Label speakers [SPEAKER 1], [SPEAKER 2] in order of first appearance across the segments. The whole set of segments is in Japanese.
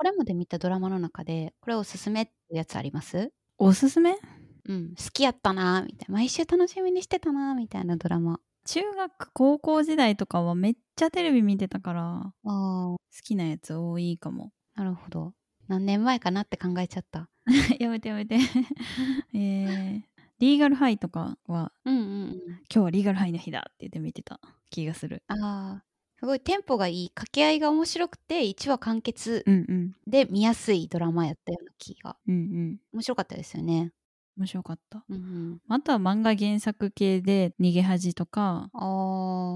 [SPEAKER 1] これまで見たドラマの中でこれおすすめってやつあります？
[SPEAKER 2] おすすめ？
[SPEAKER 1] うん。好きやったなみたいな。毎週楽しみにしてたなみたいなドラマ。
[SPEAKER 2] 中学高校時代とかはめっちゃテレビ見てたから好きなやつ多いかも。
[SPEAKER 1] なるほど。何年前かなって考えちゃった。
[SPEAKER 2] やめてやめて。えー、リーガルハイとかは
[SPEAKER 1] うんうんうん。
[SPEAKER 2] 今日はリーガルハイの日だって言って見てた気がする。
[SPEAKER 1] あーすごいテンポがいい掛け合いが面白くて1話完結
[SPEAKER 2] うんうん。
[SPEAKER 1] で見やすいドラマやったような気が。
[SPEAKER 2] うんうん。
[SPEAKER 1] 面白かったですよね。
[SPEAKER 2] 面白かった。
[SPEAKER 1] うんうん。
[SPEAKER 2] あとは漫画原作系で逃げ恥とか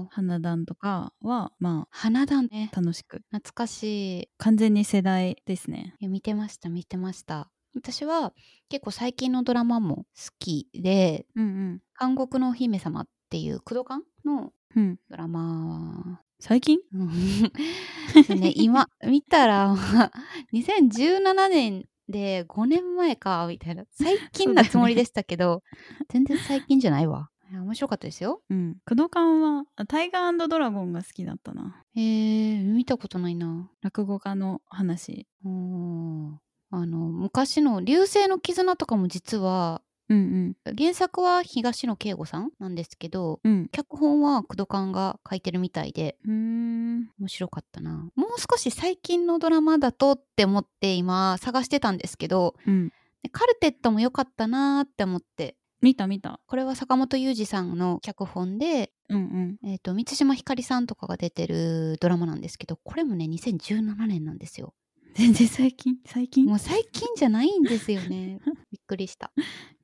[SPEAKER 2] 花壇とかはま
[SPEAKER 1] 花壇ね。
[SPEAKER 2] あ楽しく。
[SPEAKER 1] 懐かしい。
[SPEAKER 2] 完全に世代ですね。
[SPEAKER 1] 見てました見てました。私は結構最近のドラマも好きで
[SPEAKER 2] うん「
[SPEAKER 1] 監獄のお姫様」っていう工藤館の
[SPEAKER 2] うんうん。
[SPEAKER 1] ドラマ
[SPEAKER 2] 最近？
[SPEAKER 1] ね今見たら 2017年で5年前かみたいな。最近なつもりでしたけど、全然最近じゃないわ。面白かったですよ。
[SPEAKER 2] うん。工藤館はあタイガードラゴンが好きだったな。
[SPEAKER 1] えー、見たことないな。
[SPEAKER 2] 落語家の話。
[SPEAKER 1] うんあの昔の「流星の絆」とかも実は
[SPEAKER 2] うん
[SPEAKER 1] 原作は東野圭吾さんなんですけど
[SPEAKER 2] うん。うん
[SPEAKER 1] 脚本は工藤館が書いてるみたいで。
[SPEAKER 2] うーん。
[SPEAKER 1] 面白かったな。もう少し最近のドラマだとって思って今探してたんですけど
[SPEAKER 2] うん。
[SPEAKER 1] でカルテットも良かったなーって思って。
[SPEAKER 2] 見た見た。
[SPEAKER 1] これは坂本雄二さんの脚本で、
[SPEAKER 2] うんうん。
[SPEAKER 1] えー、と満島ひかりさんとかが出てるドラマなんですけどこれもね2017年なんですよ
[SPEAKER 2] 全然最近最近？
[SPEAKER 1] もう最近じゃないんですよね。びっくりした。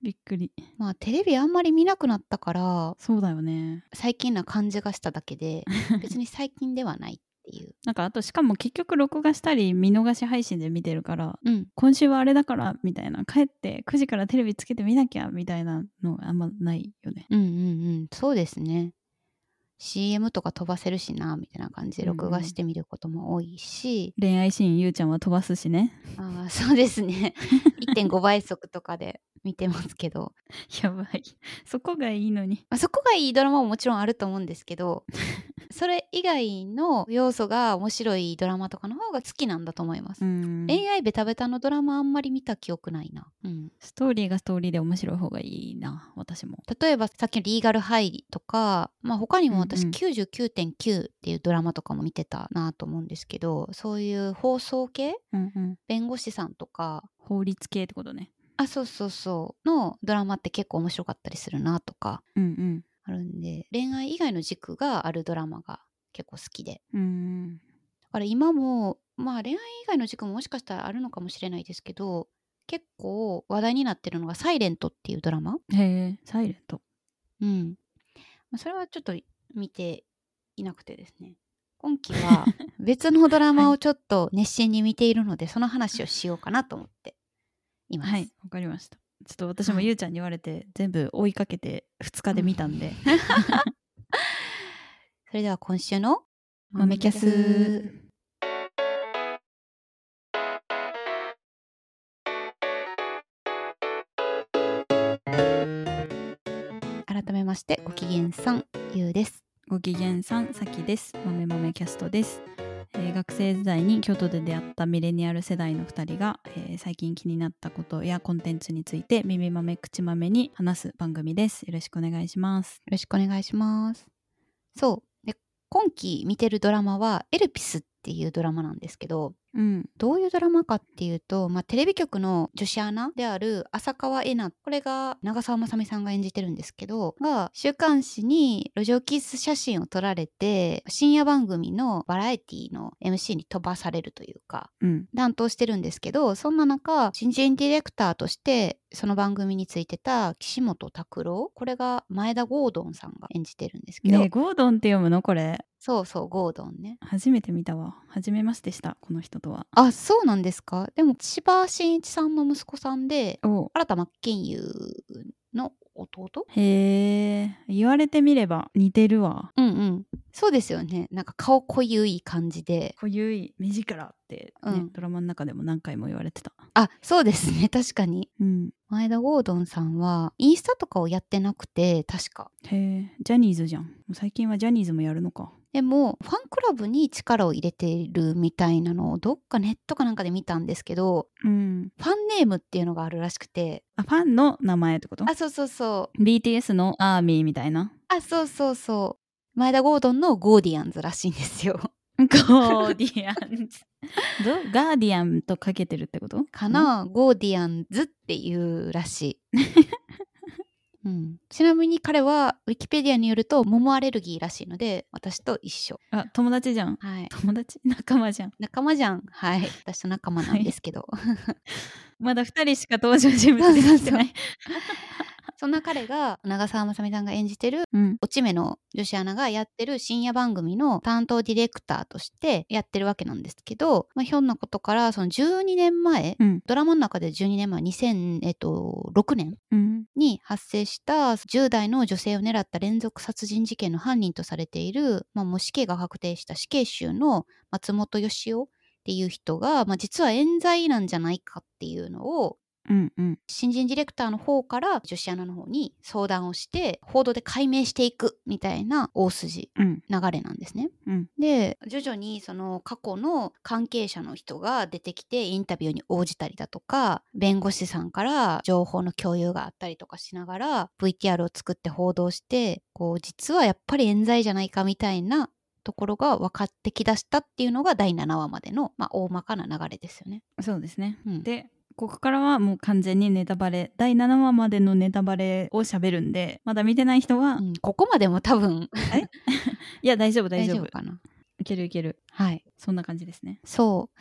[SPEAKER 2] びっくり。
[SPEAKER 1] まあテレビあんまり見なくなったから
[SPEAKER 2] そうだよね。
[SPEAKER 1] 最近な感じがしただけで別に最近ではないっていう。
[SPEAKER 2] なんかあとしかも結局録画したり見逃し配信で見てるから
[SPEAKER 1] うん。
[SPEAKER 2] 今週はあれだからみたいな。帰って9時からテレビつけて見なきゃみたいなのあんまないよね。
[SPEAKER 1] うんうんうん。そうですね CM とか飛ばせるしなみたいな感じで録画してみることも多いし、
[SPEAKER 2] 恋愛シーンゆうちゃんは飛ばすしね。
[SPEAKER 1] ああそうですね。1.5倍速とかで見てますけど、
[SPEAKER 2] やばい。そこがいいのに。
[SPEAKER 1] まあ、そこがいいドラマももちろんあると思うんですけど それ以外の要素が面白いドラマとかの方が好きなんだと思います、
[SPEAKER 2] うん。
[SPEAKER 1] 恋愛ベタベタのドラマあんまり見た記憶ないな、うん、
[SPEAKER 2] ストーリーがストーリーで面白い方がいいな私も。
[SPEAKER 1] 例えばさっきの「リーガルハイ」とか、まあ、他にも私
[SPEAKER 2] うんうん。
[SPEAKER 1] 99.9っていうドラマとかも見てたなと思うんですけどそういう放送系？
[SPEAKER 2] うんうん。
[SPEAKER 1] 弁護士さんとか。
[SPEAKER 2] 法律系ってことね
[SPEAKER 1] あそうそうそう。のドラマって結構面白かったりするなとか
[SPEAKER 2] うん
[SPEAKER 1] あるんで恋愛以外の軸があるドラマが結構好きで。
[SPEAKER 2] うんうん。
[SPEAKER 1] だから今もまあ恋愛以外の軸ももしかしたらあるのかもしれないですけど結構話題になってるのが「サイレントっていうドラマ。
[SPEAKER 2] へえサイレント。
[SPEAKER 1] うん。まあそれはちょっと見ていなくてですね。今期は別のドラマをちょっと熱心に見ているので、その話をしようかなと思っています。
[SPEAKER 2] はいわかりました。ちょっと私も
[SPEAKER 1] はい。
[SPEAKER 2] ゆうちゃんに言われて全部追いかけて2日で見たんで、
[SPEAKER 1] それでは今週の
[SPEAKER 2] 豆キャス。
[SPEAKER 1] 改めましてご機嫌さんゆうです。
[SPEAKER 2] ご機嫌さんさきです。豆豆キャストです、えー学生時代に京都で出会ったミレニアル世代の2人が、えー最近気になったことやコンテンツについて耳豆口豆に話す番組ですよろしくお願いします
[SPEAKER 1] よろしくお願いします。そう。で今期見てるドラマはエルピスっていうドラマなんですけど、
[SPEAKER 2] うん。
[SPEAKER 1] どういうドラマかっていうと、まあ、テレビ局の女子アナである浅川恵那これが長澤まさみさんが演じてるんですけどが週刊誌に路上キス写真を撮られて深夜番組のバラエティの MC に飛ばされるというか
[SPEAKER 2] うん。
[SPEAKER 1] 担当してるんですけどそんな中新人ディレクターとしてその番組についてた岸本拓郎これが前田ゴードンさんが演じてるんですけど、
[SPEAKER 2] ねえゴードンって読むのこれ
[SPEAKER 1] そうそうゴードンね。
[SPEAKER 2] 初めて見たわ。初めましてしたこの人とは。
[SPEAKER 1] あそうなんですか？でも千葉真一さんの息子さんで
[SPEAKER 2] お。
[SPEAKER 1] 新田真剣佑の弟？
[SPEAKER 2] へえ言われてみれば似てるわ。
[SPEAKER 1] うんうん。そうですよね。なんか顔濃ゆい感じで。
[SPEAKER 2] 濃ゆい目力って、ね
[SPEAKER 1] うん。
[SPEAKER 2] ドラマの中でも何回も言われてた。
[SPEAKER 1] あそうですね。確かに。
[SPEAKER 2] うん。
[SPEAKER 1] 前田ゴードンさんはインスタとかをやってなくて確か。
[SPEAKER 2] へえジャニーズじゃん。最近はジャニーズもやるのか
[SPEAKER 1] でもファンクラブに力を入れてるみたいなのをどっかネットかなんかで見たんですけど
[SPEAKER 2] うん。
[SPEAKER 1] ファンネームっていうのがあるらしくて。
[SPEAKER 2] あファンの名前ってこと？
[SPEAKER 1] あそうそうそう。
[SPEAKER 2] BTS のアーミーみたいな？
[SPEAKER 1] あそうそうそう。前田ゴードンのゴーディアンズらしいんですよ。
[SPEAKER 2] ゴーディアンズ。どガーディアンとかけてるってこと？
[SPEAKER 1] かな、ゴーディアンズっていうらしい、うん、ちなみに彼はウィキペディアによると桃アレルギーらしいので私と一緒。
[SPEAKER 2] あ友達じゃん。
[SPEAKER 1] はい。
[SPEAKER 2] 友達？仲間じゃん。
[SPEAKER 1] 仲間じゃん。はい。私と仲間なんですけど、
[SPEAKER 2] まだ2人しか登場人物出てきてない
[SPEAKER 1] そんな彼が長澤まさみさんが演じてる
[SPEAKER 2] うん。
[SPEAKER 1] 落ち目の女子アナがやってる深夜番組の担当ディレクターとしてやってるわけなんですけど、まあ、ひょんなことからその12年前、
[SPEAKER 2] うん。
[SPEAKER 1] ドラマの中で12年前2006年
[SPEAKER 2] うん。
[SPEAKER 1] に発生した10代の女性を狙った連続殺人事件の犯人とされている、まあ、もう死刑が確定した死刑囚の松本義雄っていう人が、まあ、実は冤罪なんじゃないかっていうのを
[SPEAKER 2] うんうん。
[SPEAKER 1] 新人ディレクターの方から女子アナの方に相談をして報道で解明していくみたいな大筋
[SPEAKER 2] うん。
[SPEAKER 1] 流れなんですね。
[SPEAKER 2] うん。
[SPEAKER 1] で徐々にその過去の関係者の人が出てきてインタビューに応じたりだとか弁護士さんから情報の共有があったりとかしながら VTR を作って報道してこう実はやっぱり冤罪じゃないかみたいなところが分かってきだしたっていうのが第7話までの、まあ、大まかな流れですよね。
[SPEAKER 2] そうですね、
[SPEAKER 1] うん。
[SPEAKER 2] でここからはもう完全にネタバレ第7話までのネタバレを喋るんでまだ見てない人は、い
[SPEAKER 1] うん、ここまでも多分
[SPEAKER 2] や大丈夫大
[SPEAKER 1] 大
[SPEAKER 2] 丈夫
[SPEAKER 1] 丈夫かな。
[SPEAKER 2] いけるいける
[SPEAKER 1] はい
[SPEAKER 2] そんな感じですね
[SPEAKER 1] そう。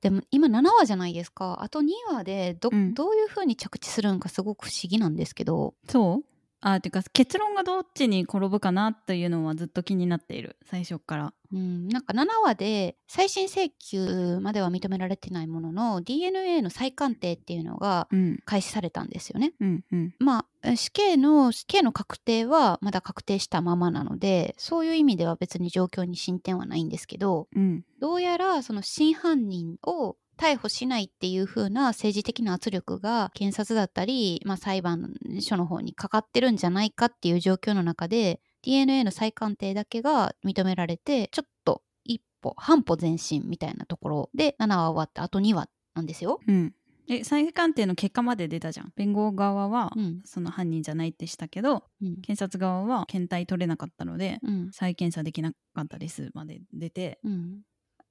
[SPEAKER 1] でも今7話じゃないですか。あと2話でど,、
[SPEAKER 2] うん
[SPEAKER 1] どういう風に着地するんかすごく不思議なんですけど。
[SPEAKER 2] そう？あていうか結論がどっちに転ぶかなというのはずっと気になっている。最初から。
[SPEAKER 1] うん、なんか7話で再審請求までは認められてないものの DNA の再鑑定っていうのが
[SPEAKER 2] うん。
[SPEAKER 1] 開始されたんですよね。
[SPEAKER 2] うんうん。
[SPEAKER 1] まあ死刑の死刑の確定はまだ確定したままなのでそういう意味では別に状況に進展はないんですけど
[SPEAKER 2] うん。
[SPEAKER 1] どうやらその真犯人を逮捕しないっていう風な政治的な圧力が検察だったり、まあ、裁判所の方にかかってるんじゃないかっていう状況の中で DNA の再鑑定だけが認められてちょっと一歩半歩前進みたいなところで7話終わってあと2話なんですよ。
[SPEAKER 2] うん。え再鑑定の結果まで出たじゃん。弁護側は
[SPEAKER 1] うん。
[SPEAKER 2] その犯人じゃないってしたけど、
[SPEAKER 1] うん。
[SPEAKER 2] 検察側は検体取れなかったので
[SPEAKER 1] うん。
[SPEAKER 2] 再検査できなかったですまで出て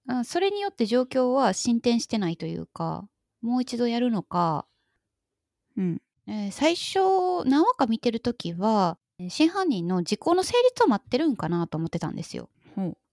[SPEAKER 1] うんあそれによって状況は進展してないというかもう一度やるのか
[SPEAKER 2] うん
[SPEAKER 1] えー最初何話か見てる時はえー真犯人の時効の成立を待ってるんかなと思ってたんですよ。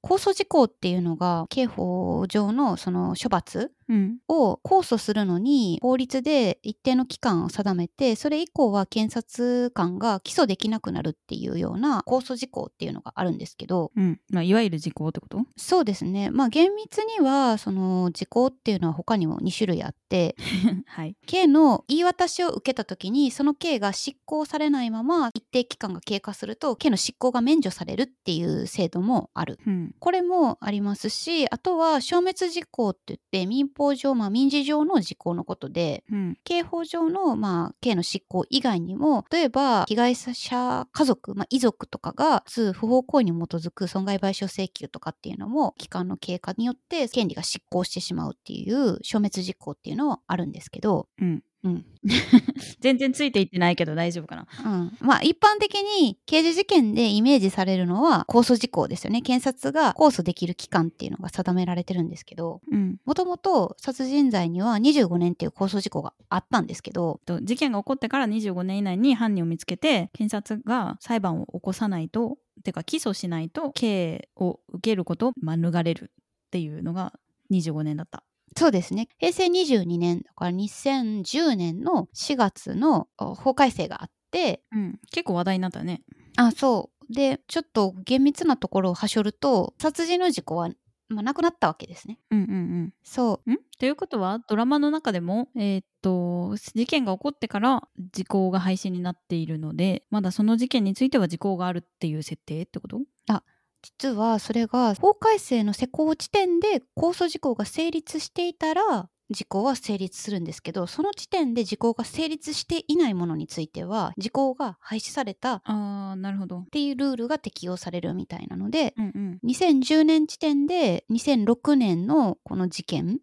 [SPEAKER 1] 控訴事項っていうのが刑法上のその処罰
[SPEAKER 2] うん。
[SPEAKER 1] を控訴するのに法律で一定の期間を定めてそれ以降は検察官が起訴できなくなるっていうような控訴事項っていうのがあるんですけど。
[SPEAKER 2] うん。まあ、いわゆる時効ってこと？
[SPEAKER 1] そうですね。まあ厳密にはその時効っていうのは他にも2種類あって。
[SPEAKER 2] はい。
[SPEAKER 1] 刑の言い渡しを受けた時にその刑が執行されないまま一定期間が経過すると刑の執行が免除されるっていう制度もある。
[SPEAKER 2] うん
[SPEAKER 1] これもありますしあとは消滅時効って言って民法上、まあ、民事上の時効のことで
[SPEAKER 2] うん。
[SPEAKER 1] 刑法上の、まあ、刑の執行以外にも例えば被害者家族、まあ、遺族とかが不法行為に基づく損害賠償請求とかっていうのも期間の経過によって権利が執行してしまうっていう消滅時効っていうのはあるんですけど、
[SPEAKER 2] うん
[SPEAKER 1] うん。
[SPEAKER 2] 全然ついていってないけど大丈夫かな。
[SPEAKER 1] うん、まあ一般的に刑事事件でイメージされるのは控訴事項ですよね。検察が控訴できる期間っていうのが定められてるんですけど
[SPEAKER 2] うん。
[SPEAKER 1] もともと殺人罪には25年っていう控訴事項があったんですけど。
[SPEAKER 2] と事件が起こってから25年以内に犯人を見つけて検察が裁判を起こさないとてか起訴しないと刑を受けることを免れるっていうのが25年だった
[SPEAKER 1] そうですね。平成22年だから2010年の4月のあ法改正があって。
[SPEAKER 2] うん。結構話題になったね。
[SPEAKER 1] あそう。でちょっと厳密なところをはしょると殺人の事故は、まあ、なくなったわけですね。
[SPEAKER 2] うんうん
[SPEAKER 1] そう。
[SPEAKER 2] うん？んということはドラマの中でもえーっと事件が起こってから時効が廃止になっているのでまだその事件については時効があるっていう設定ってこと？
[SPEAKER 1] 実はそれが法改正の施行時点で控訴事項が成立していたら時効は成立するんですけどその時点で時効が成立していないものについては時効が廃止されたっ
[SPEAKER 2] ああなるほど。
[SPEAKER 1] ていうルールが適用されるみたいなので
[SPEAKER 2] うんうん。
[SPEAKER 1] 2010年時点で2006年のこの事件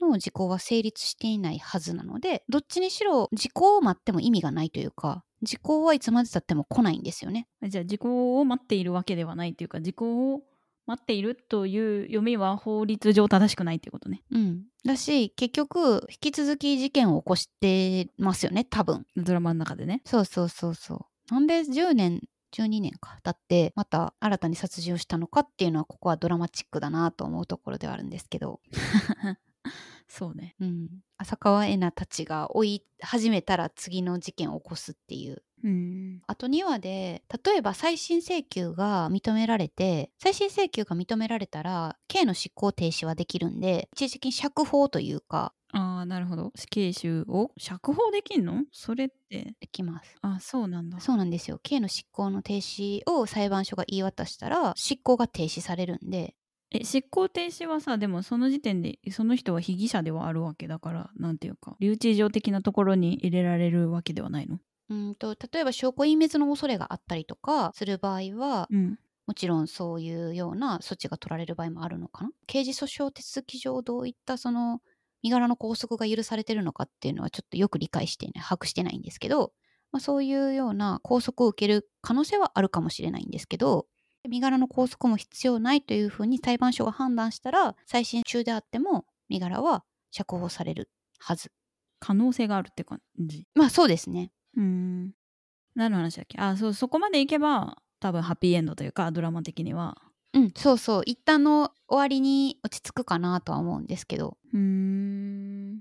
[SPEAKER 1] の時効は成立していないはずなのでどっちにしろ時効を待っても意味がないというか時効はいつまでたっても来ないんですよね。
[SPEAKER 2] じゃあ時効を待っているわけではないというか時効を待っているという読みは法律上正しくないっていうことね
[SPEAKER 1] うん、だし結局引き続き事件を起こしてますよね多分。
[SPEAKER 2] ドラマの中でね
[SPEAKER 1] そうそうそうそう。なんで10年12年か経ってまた新たに殺人をしたのかっていうのはここはドラマチックだなと思うところではあるんですけど、
[SPEAKER 2] そうね。
[SPEAKER 1] うん、浅川恵那たちが追い始めたら次の事件を起こすっていう。
[SPEAKER 2] うん
[SPEAKER 1] あと2話で例えば再審請求が認められて再審請求が認められたら刑の執行停止はできるんで一時的に釈放というか
[SPEAKER 2] ああなるほど。死刑囚を釈放できんの？それって。
[SPEAKER 1] できます。
[SPEAKER 2] あそうなんだ。
[SPEAKER 1] そうなんですよ。刑の執行の停止を裁判所が言い渡したら執行が停止されるんで。
[SPEAKER 2] え執行停止はさでもその時点でその人は被疑者ではあるわけだからなんていうか。留置場的なところに入れられるわけではないの？
[SPEAKER 1] うんと例えば証拠隠滅の恐れがあったりとかする場合は
[SPEAKER 2] うん。
[SPEAKER 1] もちろんそういうような措置が取られる場合もあるのかな？刑事訴訟手続き上どういったその身柄の拘束が許されてるのかっていうのはちょっとよく理解していない把握してないんですけど、まあ、そういうような拘束を受ける可能性はあるかもしれないんですけど身柄の拘束も必要ないというふうに裁判所が判断したら再審中であっても身柄は釈放されるはず。
[SPEAKER 2] 可能性があるって感じ？
[SPEAKER 1] まあそうですね。
[SPEAKER 2] うん。何の話だっけ？あそうそこまでいけば多分ハッピーエンドというかドラマ的には
[SPEAKER 1] うん。そうそう。一旦の終わりに落ち着くかなとは思うんですけど。
[SPEAKER 2] うーん。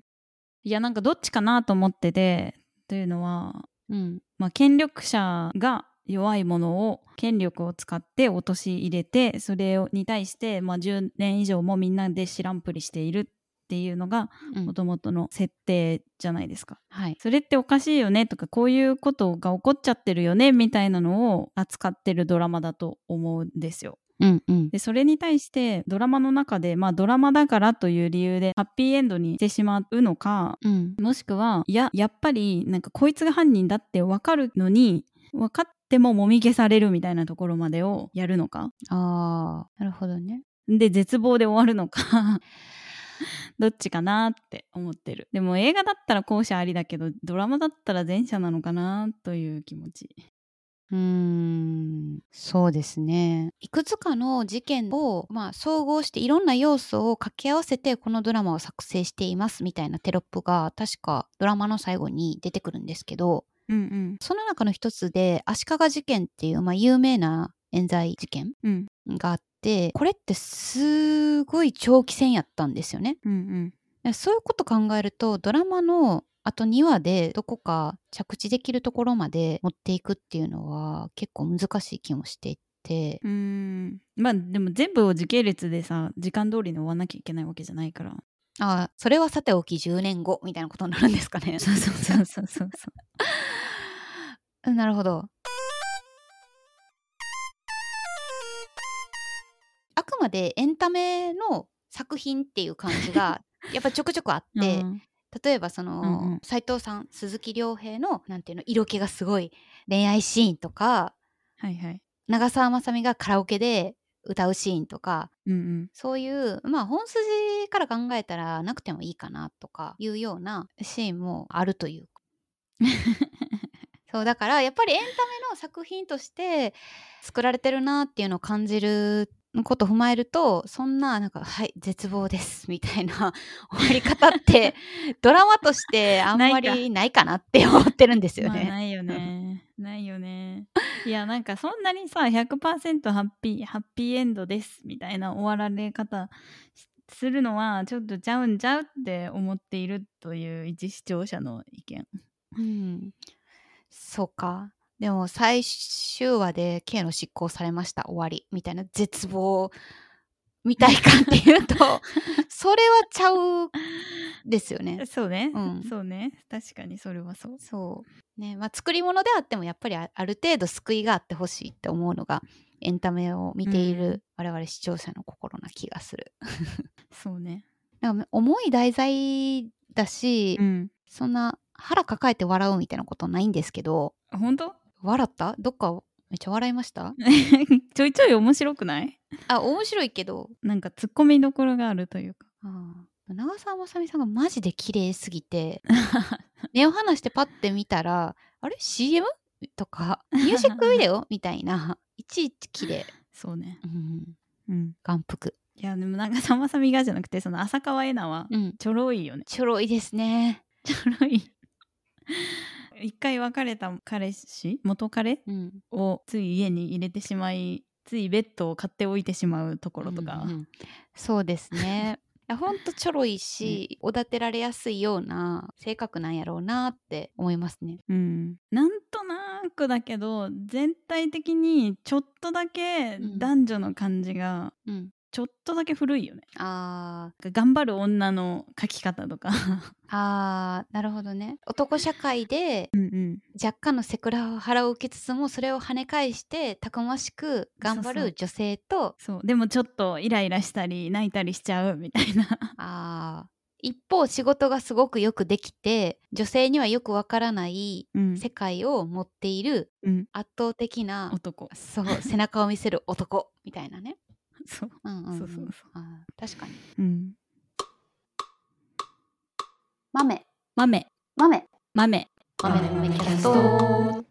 [SPEAKER 2] いやなんかどっちかなと思っててというのは、
[SPEAKER 1] うん。
[SPEAKER 2] まあ、権力者が弱いものを権力を使って陥れれてそれに対して、まあ、10年以上もみんなで知らんぷりしているっていうのが
[SPEAKER 1] うん。
[SPEAKER 2] もともとの設定じゃないですか。
[SPEAKER 1] はい。
[SPEAKER 2] それっておかしいよねとかこういうことが起こっちゃってるよねみたいなのを扱ってるドラマだと思うんですよ。
[SPEAKER 1] うんうん。
[SPEAKER 2] でそれに対してドラマの中でまあドラマだからという理由でハッピーエンドにしてしまうのか
[SPEAKER 1] うん。
[SPEAKER 2] もしくはいややっぱりなんかこいつが犯人だって分かるのに分かってももみ消されるみたいなところまでをやるのか？
[SPEAKER 1] ああなるほどね。
[SPEAKER 2] で絶望で終わるのか？どっちかなって思ってる。でも映画だったら後者ありだけどドラマだったら前者なのかなという気持ち
[SPEAKER 1] うーん。そうですね。いくつかの事件を、まあ、総合していろんな要素を掛け合わせてこのドラマを作成していますみたいなテロップが確かドラマの最後に出てくるんですけど
[SPEAKER 2] うん
[SPEAKER 1] その中の一つで足利事件っていう、まあ、有名な冤罪事件
[SPEAKER 2] うん。うん
[SPEAKER 1] があってこれってすごい長期戦やったんですよね。
[SPEAKER 2] うんうん。
[SPEAKER 1] そういうこと考えるとドラマのあと2話でどこか着地できるところまで持っていくっていうのは結構難しい気もしていて。
[SPEAKER 2] うーん。まあでも全部を時系列でさ時間通りに終わんなきゃいけないわけじゃないから。
[SPEAKER 1] ああそれはさておき10年後みたいなことになるんですかね。
[SPEAKER 2] そうそうそうそうそう。
[SPEAKER 1] う んなるほど。あくまでエンタメの作品っていう感じがやっぱちょくちょくあって、
[SPEAKER 2] うん
[SPEAKER 1] 例えばその
[SPEAKER 2] うんうん。
[SPEAKER 1] 斎、藤さん鈴木亮平のなんていうの色気がすごい恋愛シーンとか
[SPEAKER 2] はいはい。
[SPEAKER 1] 長澤まさみがカラオケで歌うシーンとか
[SPEAKER 2] うんうん。
[SPEAKER 1] そういうまあ本筋から考えたらなくてもいいかなとかいうようなシーンもあるという。か そうだからやっぱりエンタメの作品として作られてるなっていうのを感じることを踏まえるとそんななんか「はい絶望です」みたいな 終わり方ってドラマとしてあんまりないかなって思ってるんですよ
[SPEAKER 2] まあ、
[SPEAKER 1] ね。
[SPEAKER 2] ないよね。ないよね。いや、なんかそんなにさ、100%ハッピー、ハッピーエンドですみたいな終わられ方しするのはちょっとちゃうんちゃうって思っているという一視聴者の意見。
[SPEAKER 1] うん、そうか。でも最終話で刑の執行されました終わりみたいな絶望みたいかっていうと それはちゃうですよね。
[SPEAKER 2] そうね、
[SPEAKER 1] うん
[SPEAKER 2] そうね。確かにそれはそう。
[SPEAKER 1] そうねまあ作り物であってもやっぱりあある程度救いがあってほしいって思うのがエンタメを見ている我々視聴者の心な気がする。
[SPEAKER 2] そうね。
[SPEAKER 1] なんか重い題材だし、
[SPEAKER 2] うん
[SPEAKER 1] そんな腹抱えて笑うみたいなことないんですけど
[SPEAKER 2] 本当？
[SPEAKER 1] 笑った？どっかめっちゃ笑いました？
[SPEAKER 2] ちょいちょい面白くない？
[SPEAKER 1] あ面白いけど。
[SPEAKER 2] なんかツッコミどころがあるというか。
[SPEAKER 1] あー。長澤まさみさんがマジで綺麗すぎて。目を離してパッて見たらあれ？CM? とか？ミュージックビデオ？みたいな。いちいち綺麗、
[SPEAKER 2] そうね。
[SPEAKER 1] うん、
[SPEAKER 2] うん。
[SPEAKER 1] 眼福。
[SPEAKER 2] いやでもなんかさまさみがじゃなくてその浅川恵那は
[SPEAKER 1] うん。
[SPEAKER 2] ちょろいよね。
[SPEAKER 1] ちょろいですね。
[SPEAKER 2] ちょろい一回別れた彼氏？元彼？
[SPEAKER 1] うん。
[SPEAKER 2] をつい家に入れてしまいついベッドを買っておいてしまうところとか、
[SPEAKER 1] うんうんそうですね。いやほんとちょろいし、おだてられやすいような性格なんやろうなって思いますね。
[SPEAKER 2] うん、なんとなくだけど全体的にちょっとだけ
[SPEAKER 1] うん。
[SPEAKER 2] 男女の感じが
[SPEAKER 1] うん
[SPEAKER 2] ちょっとだけ古いよね。
[SPEAKER 1] あ
[SPEAKER 2] 頑張る女の描き方とか。
[SPEAKER 1] ーあーなるほどね。男社会で
[SPEAKER 2] うん、うん、
[SPEAKER 1] 若干のセクラハラを受けつつもそれを跳ね返してたくましく頑張る女性と
[SPEAKER 2] そう。でもちょっとイライラしたり泣いたりしちゃうみたいな。
[SPEAKER 1] あー。一方仕事がすごくよくできて女性にはよくわからない
[SPEAKER 2] うん、
[SPEAKER 1] 世界を持っている
[SPEAKER 2] うん、
[SPEAKER 1] 圧倒的な
[SPEAKER 2] 男。
[SPEAKER 1] そう背中を見せる男みたいなね。
[SPEAKER 2] そう、
[SPEAKER 1] うんうんうん。
[SPEAKER 2] そうそうそう。
[SPEAKER 1] あー確かに。
[SPEAKER 2] うん、
[SPEAKER 1] 豆。
[SPEAKER 2] 豆。
[SPEAKER 1] 豆。
[SPEAKER 2] 豆。
[SPEAKER 1] 豆豆キャスト。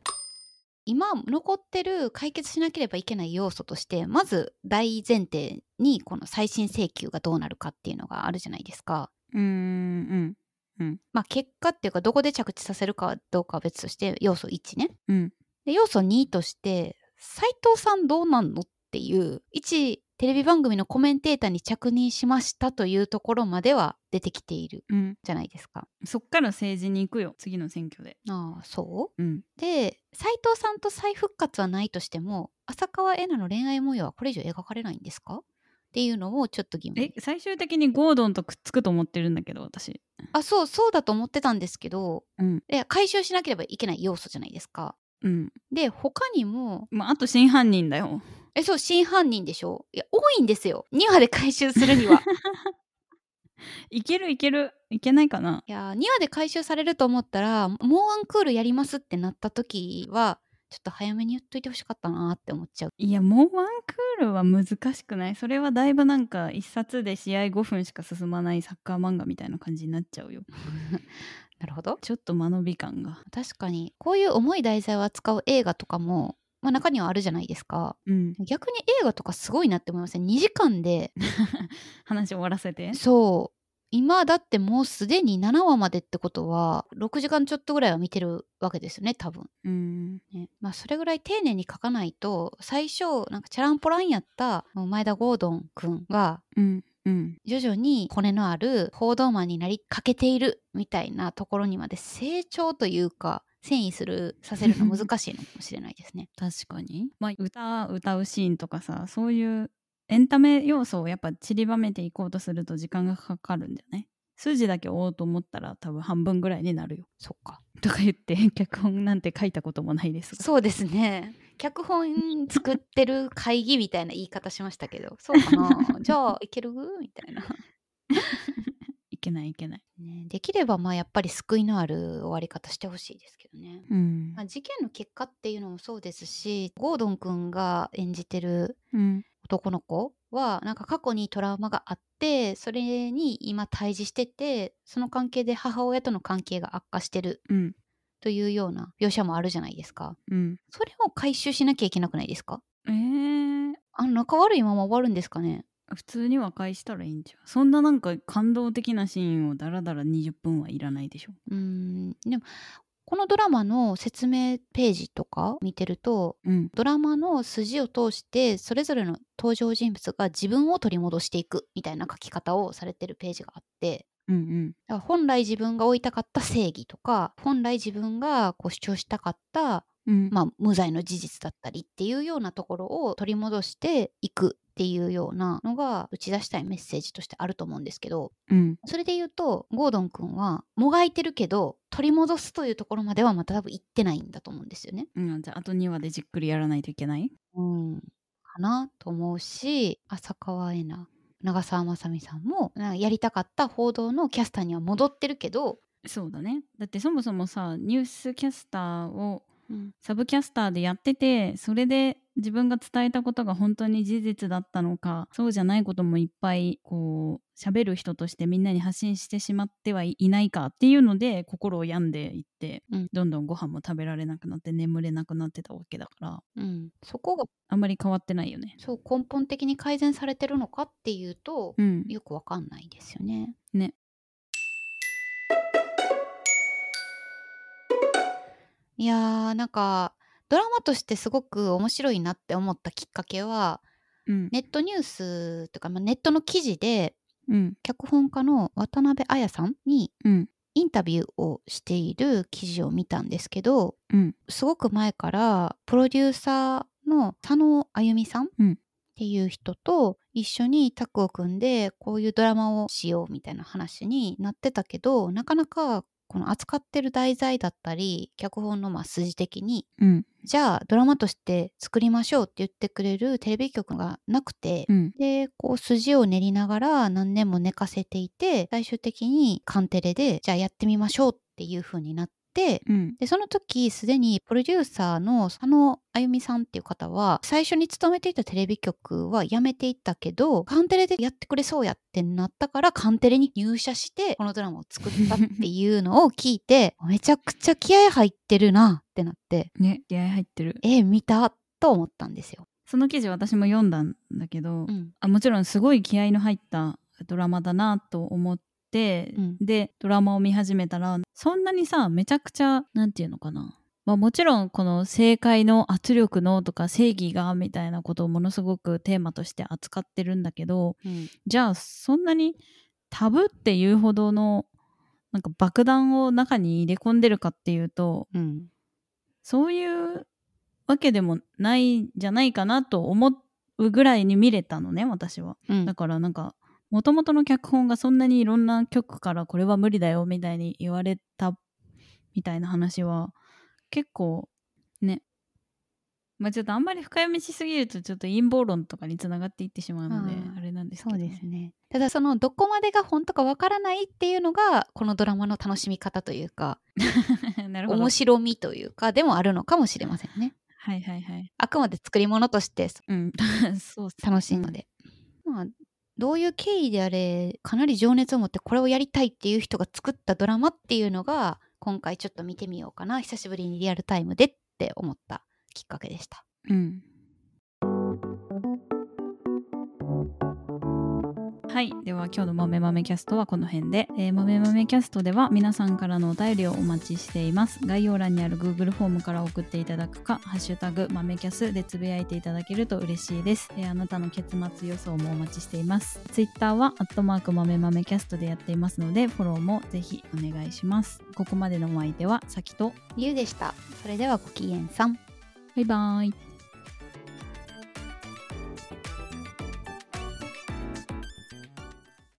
[SPEAKER 1] 今残ってる解決しなければいけない要素としてまず大前提にこの再審請求がどうなるかっていうのがあるじゃないですか。
[SPEAKER 2] うーんうん。
[SPEAKER 1] まあ結果っていうかどこで着地させるかどうかは別として要素1ね。
[SPEAKER 2] うん。
[SPEAKER 1] で要素2として斉藤さんどうなんのっていう一テレビ番組のコメンテーターに着任しましたというところまでは出てきている
[SPEAKER 2] うん。
[SPEAKER 1] じゃないですか。
[SPEAKER 2] そっから政治に行くよ。次の選挙で。
[SPEAKER 1] ああそう？
[SPEAKER 2] うん。
[SPEAKER 1] で斉藤さんと再復活はないとしても浅川恵那の恋愛模様はこれ以上描かれないんですか？っていうのをちょっと疑問。
[SPEAKER 2] え最終的にゴードンとくっつくと思ってるんだけど私。
[SPEAKER 1] あそうそうだと思ってたんですけど
[SPEAKER 2] うん。
[SPEAKER 1] いや回収しなければいけない要素じゃないですか。
[SPEAKER 2] うん。
[SPEAKER 1] で他にも
[SPEAKER 2] まああと真犯人だよ
[SPEAKER 1] えそう真犯人でしょ？いや多いんですよ。2話で回収するには。
[SPEAKER 2] いけるいける。いけないかな。い
[SPEAKER 1] や2話で回収されると思ったらもうワンクールやりますってなった時はちょっと早めに言っといてほしかったなって思っちゃう。
[SPEAKER 2] いやもうワンクールは難しくない？それはだいぶなんか一冊で試合5分しか進まないサッカー漫画みたいな感じになっちゃうよ。
[SPEAKER 1] なるほど。
[SPEAKER 2] ちょっと間延び感が。
[SPEAKER 1] 確かにこういう重い題材を扱う映画とかも、まあ、中にはあるじゃないですか。
[SPEAKER 2] うん。
[SPEAKER 1] 逆に映画とかすごいなって思いません、2時間で
[SPEAKER 2] 話終わらせて？
[SPEAKER 1] そう。今だってもうすでに7話までってことは6時間ちょっとぐらいは見てるわけですよね多分。
[SPEAKER 2] うん。
[SPEAKER 1] ね。まあ、それぐらい丁寧に書かないと最初なんかチャランポランやった前田ゴードンくんが
[SPEAKER 2] うんうん。
[SPEAKER 1] 徐々に骨のある報道マンになりかけているみたいなところにまで成長というか遷移するさせるの 難しいのかもしれないですね。
[SPEAKER 2] 確かに。まあ歌歌うシーンとかさそういうエンタメ要素をやっぱ散りばめていこうとすると時間がかかるんだよね。筋だけ追おうと思ったら多分半分ぐらいになるよ。
[SPEAKER 1] そっか。
[SPEAKER 2] とか言って 脚本なんて書いたこともないですが。
[SPEAKER 1] そうですね。脚本作ってる会議みたいな言い方しましたけどそうかな。じゃあいける？みたいな、
[SPEAKER 2] いけないいけない。
[SPEAKER 1] ね、できればまあやっぱり救いのある終わり方してほしいですけどね。
[SPEAKER 2] うん。
[SPEAKER 1] まあ、事件の結果っていうのもそうですしゴードンくんが演じてる
[SPEAKER 2] うん。
[SPEAKER 1] 男の子はなんか過去にトラウマがあってそれに今対峙しててその関係で母親との関係が悪化してる
[SPEAKER 2] うん。
[SPEAKER 1] というような描写もあるじゃないですか。
[SPEAKER 2] うん。
[SPEAKER 1] それを回収しなきゃいけなくないですか？
[SPEAKER 2] えー、
[SPEAKER 1] あの仲悪いまま終わるんですかね？
[SPEAKER 2] 普通に和解したらいいんじゃんそんななんか感動的なシーンをダラダラ20分はいらないでしょ？
[SPEAKER 1] うーん。でもこのドラマの説明ページとか見てると
[SPEAKER 2] うん。
[SPEAKER 1] ドラマの筋を通してそれぞれの登場人物が自分を取り戻していくみたいな書き方をされてるページがあって
[SPEAKER 2] うんうん。
[SPEAKER 1] だから本来自分が追いたかった正義とか本来自分がこう主張したかった、
[SPEAKER 2] うん。
[SPEAKER 1] まあ、無罪の事実だったりっていうようなところを取り戻していくっていうようなのが打ち出したいメッセージとしてあると思うんですけど
[SPEAKER 2] うん。
[SPEAKER 1] それで言うとゴードン君はもがいてるけど取り戻すというところまではまた多分行ってないんだと思うんですよね。
[SPEAKER 2] うんじゃああと2話でじっくりやらないといけない？
[SPEAKER 1] うん、かなと思うし浅川恵那長澤まさみさんもやりたかった報道のキャスターには戻ってるけど、
[SPEAKER 2] そうだね。だってそもそもさニュースキャスターを
[SPEAKER 1] うん
[SPEAKER 2] サブキャスターでやっててそれで自分が伝えたことが本当に事実だったのかそうじゃないこともいっぱいこう喋る人としてみんなに発信してしまってはいないかっていうので心を病んでいって、
[SPEAKER 1] うん
[SPEAKER 2] どんどんご飯も食べられなくなって眠れなくなってたわけだから
[SPEAKER 1] うん、そこが
[SPEAKER 2] あんまり変わってないよね。
[SPEAKER 1] そう根本的に改善されてるのかっていうと、
[SPEAKER 2] うん、
[SPEAKER 1] よくわかんないですよね。
[SPEAKER 2] ね。
[SPEAKER 1] いやーなんかドラマとしてすごく面白いなって思ったきっかけは
[SPEAKER 2] うん。
[SPEAKER 1] ネットニュースとか、まあ、ネットの記事で
[SPEAKER 2] うん。
[SPEAKER 1] 脚本家の渡辺彩さんに
[SPEAKER 2] うん。
[SPEAKER 1] インタビューをしている記事を見たんですけど
[SPEAKER 2] うん。
[SPEAKER 1] すごく前からプロデューサーの佐野あゆみさんっ
[SPEAKER 2] うん。
[SPEAKER 1] ていう人と一緒にタッグを組んでこういうドラマをしようみたいな話になってたけどなかなかこの扱ってる題材だったり脚本のまあ筋的に
[SPEAKER 2] うん。
[SPEAKER 1] じゃあドラマとして作りましょうって言ってくれるテレビ局がなくて、
[SPEAKER 2] うん。
[SPEAKER 1] でこう筋を練りながら何年も寝かせていて最終的にカンテレでじゃあやってみましょうっていう風になって
[SPEAKER 2] うん。
[SPEAKER 1] でその時すでにプロデューサーの佐野あゆみさんっていう方は最初に勤めていたテレビ局は辞めていったけどカンテレでやってくれそうやってなったからカンテレに入社してこのドラマを作ったっていうのを聞いてめちゃくちゃ気合入ってるなってなって。
[SPEAKER 2] ね気合入ってる。
[SPEAKER 1] え見たと思ったんですよ。
[SPEAKER 2] その記事私も読んだんだけど、
[SPEAKER 1] うん。
[SPEAKER 2] あもちろんすごい気合の入ったドラマだなと思って、
[SPEAKER 1] うん。
[SPEAKER 2] でドラマを見始めたらそんなにさめちゃくちゃなんていうのかな、まあ、もちろんこの政界の圧力のとか正義がみたいなことをものすごくテーマとして扱ってるんだけど
[SPEAKER 1] うん。
[SPEAKER 2] じゃあそんなにタブっていうほどのなんか爆弾を中に入れ込んでるかっていうと
[SPEAKER 1] うん。
[SPEAKER 2] そういうわけでもないんじゃないかなと思うぐらいに見れたのね私は。
[SPEAKER 1] うん。
[SPEAKER 2] だからなんかもともとの脚本がそんなにいろんな局からこれは無理だよみたいに言われたみたいな話は結構ね。まあちょっとあんまり深読みしすぎるとちょっと陰謀論とかにつながっていってしまうので
[SPEAKER 1] うん。
[SPEAKER 2] あれなんですけど、
[SPEAKER 1] そうですね。ただそのどこまでが本当かわからないっていうのがこのドラマの楽しみ方というか
[SPEAKER 2] なるほど。
[SPEAKER 1] 面白みというかでもあるのかもしれませんね。
[SPEAKER 2] はいはいはい。
[SPEAKER 1] あくまで作り物として
[SPEAKER 2] うん。そう
[SPEAKER 1] 楽しいので、まあどういう経緯であれかなり情熱を持ってこれをやりたいっていう人が作ったドラマっていうのが今回ちょっと見てみようかな久しぶりにリアルタイムでって思ったきっかけでした。
[SPEAKER 2] うんはい。では今日の豆豆キャストはこの辺で、えー、豆豆キャストでは皆さんからのお便りをお待ちしています。概要欄にある Google フォームから送っていただくかハッシュタグ豆キャスでつぶやいていただけると嬉しいです、えーあなたの結末予想もお待ちしています。Twitter はアットマーク豆豆キャストでやっていますのでフォローもぜひお願いします。ここまでのお相手はさきと
[SPEAKER 1] ゆうでした。それではごきげんさん。
[SPEAKER 2] バイバイ